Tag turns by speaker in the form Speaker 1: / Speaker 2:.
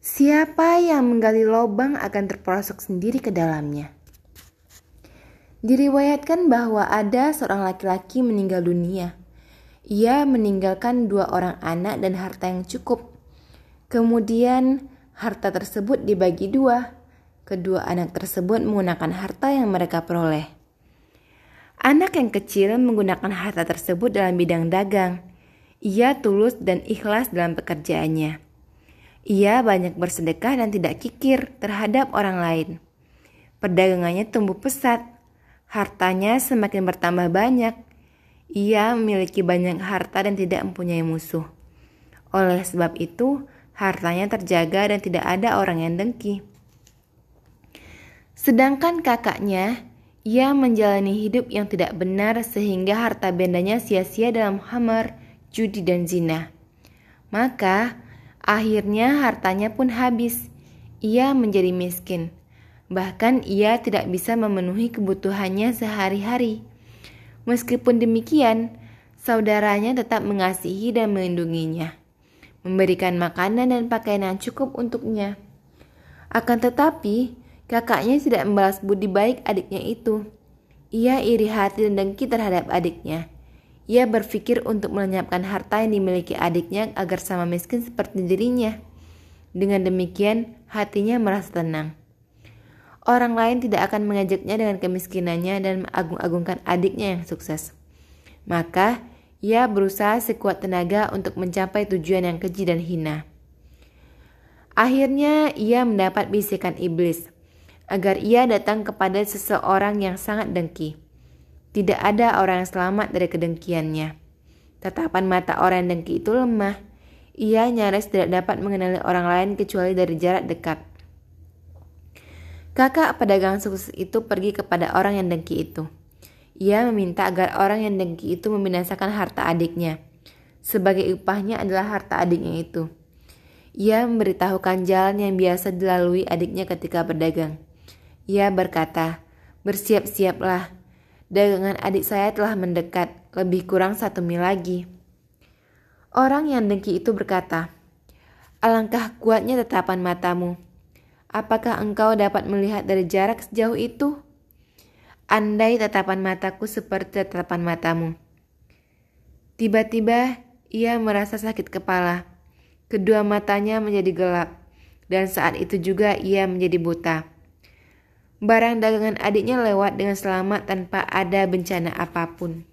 Speaker 1: Siapa yang menggali lubang akan terperosok sendiri ke dalamnya. Diriwayatkan bahwa ada seorang laki-laki meninggal dunia. Ia meninggalkan dua orang anak dan harta yang cukup. Kemudian harta tersebut dibagi dua. Kedua anak tersebut menggunakan harta yang mereka peroleh. Anak yang kecil menggunakan harta tersebut dalam bidang dagang. Ia tulus dan ikhlas dalam pekerjaannya. Ia banyak bersedekah dan tidak kikir terhadap orang lain. Perdagangannya tumbuh pesat Hartanya semakin bertambah banyak. Ia memiliki banyak harta dan tidak mempunyai musuh. Oleh sebab itu, hartanya terjaga dan tidak ada orang yang dengki. Sedangkan kakaknya, ia menjalani hidup yang tidak benar sehingga harta bendanya sia-sia dalam hamar, judi dan zina. Maka, akhirnya hartanya pun habis. Ia menjadi miskin. Bahkan ia tidak bisa memenuhi kebutuhannya sehari-hari. Meskipun demikian, saudaranya tetap mengasihi dan melindunginya, memberikan makanan dan pakaian yang cukup untuknya. Akan tetapi, kakaknya tidak membalas budi baik adiknya itu. Ia iri hati dan dengki terhadap adiknya. Ia berpikir untuk melenyapkan harta yang dimiliki adiknya agar sama miskin seperti dirinya. Dengan demikian, hatinya merasa tenang. Orang lain tidak akan mengajaknya dengan kemiskinannya dan mengagung-agungkan adiknya yang sukses. Maka, ia berusaha sekuat tenaga untuk mencapai tujuan yang keji dan hina. Akhirnya, ia mendapat bisikan iblis agar ia datang kepada seseorang yang sangat dengki. Tidak ada orang yang selamat dari kedengkiannya. Tatapan mata orang yang dengki itu lemah. Ia nyaris tidak dapat mengenali orang lain kecuali dari jarak dekat. Kakak pedagang sukses itu pergi kepada orang yang dengki itu. Ia meminta agar orang yang dengki itu membinasakan harta adiknya. Sebagai upahnya adalah harta adiknya itu. Ia memberitahukan jalan yang biasa dilalui adiknya ketika berdagang. Ia berkata, bersiap-siaplah. Dagangan adik saya telah mendekat, lebih kurang satu mil lagi. Orang yang dengki itu berkata, Alangkah kuatnya tetapan matamu. Apakah engkau dapat melihat dari jarak sejauh itu? Andai tatapan mataku seperti tatapan matamu. Tiba-tiba ia merasa sakit kepala. Kedua matanya menjadi gelap, dan saat itu juga ia menjadi buta. Barang dagangan adiknya lewat dengan selamat tanpa ada bencana apa pun.